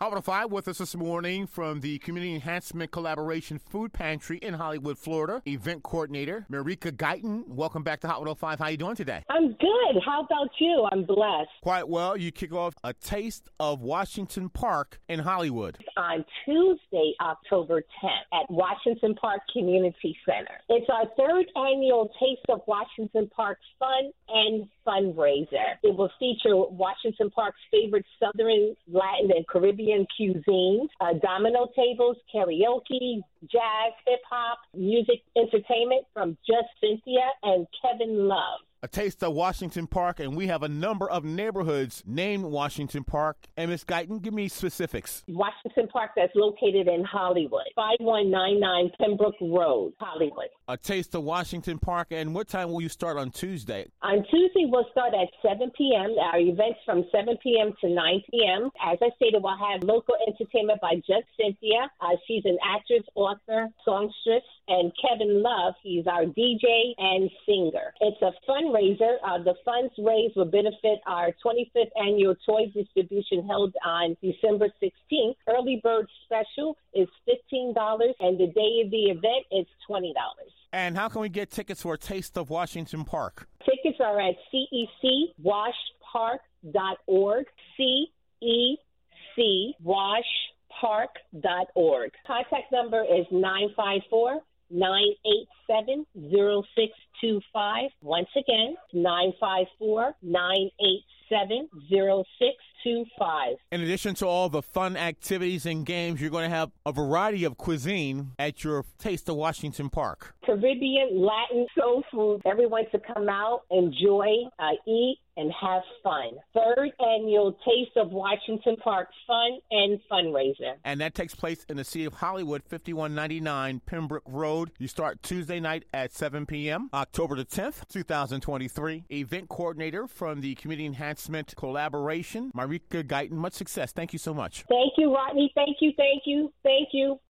Hot 105 with us this morning from the Community Enhancement Collaboration Food Pantry in Hollywood, Florida. Event coordinator Marika Guyton. Welcome back to Hot 105. How are you doing today? I'm good. How about you? I'm blessed. Quite well. You kick off a taste of Washington Park in Hollywood. On Tuesday, October 10th at Washington Park Community Center. It's our third annual Taste of Washington Park Fun and Fundraiser. It will feature Washington Park's favorite Southern, Latin, and Caribbean cuisines, uh, domino tables, karaoke, jazz, hip hop, music entertainment from Jus' Cynthia and Kevin Love a taste of Washington Park, and we have a number of neighborhoods named Washington Park. And Ms. Guyton, give me specifics. Washington Park, that's located in Hollywood, 5199 Pembroke Road, Hollywood. A taste of Washington Park, and what time will you start on Tuesday? On Tuesday, we'll start at 7 p.m. Our events from 7 p.m. to 9 p.m. As I stated, we'll have local entertainment by Jus' Cynthia. Uh, she's an actress, author, songstress, and Kevin Love. He's our DJ and singer. It's a fundraiser. Uh, the funds raised will benefit our 25th annual toy distribution held on December 16th. Early bird special is $15, and the day of the event is $20. And how can we get tickets for a Taste of Washington Park? Tickets are at cecwashpark.org. C E C washpark.org. Contact number is 954 987 0625. Once again, 954 987 0625. In addition to all the fun activities and games, you're going to have a variety of cuisine at your Taste of Washington Park. Caribbean, Latin, soul food. Everyone to come out, enjoy, uh, eat, and have fun. Third annual Taste of Washington Park Fun and Fundraiser. And that takes place in the city of Hollywood, 5199 Pembroke Road. You start Tuesday night at 7 p.m., October the 10th, 2023. Event coordinator from the Community Enhancement Collaboration, Marika Guyton. Much success. Thank you so much. Thank you, Rodney. Thank you, thank you, thank you.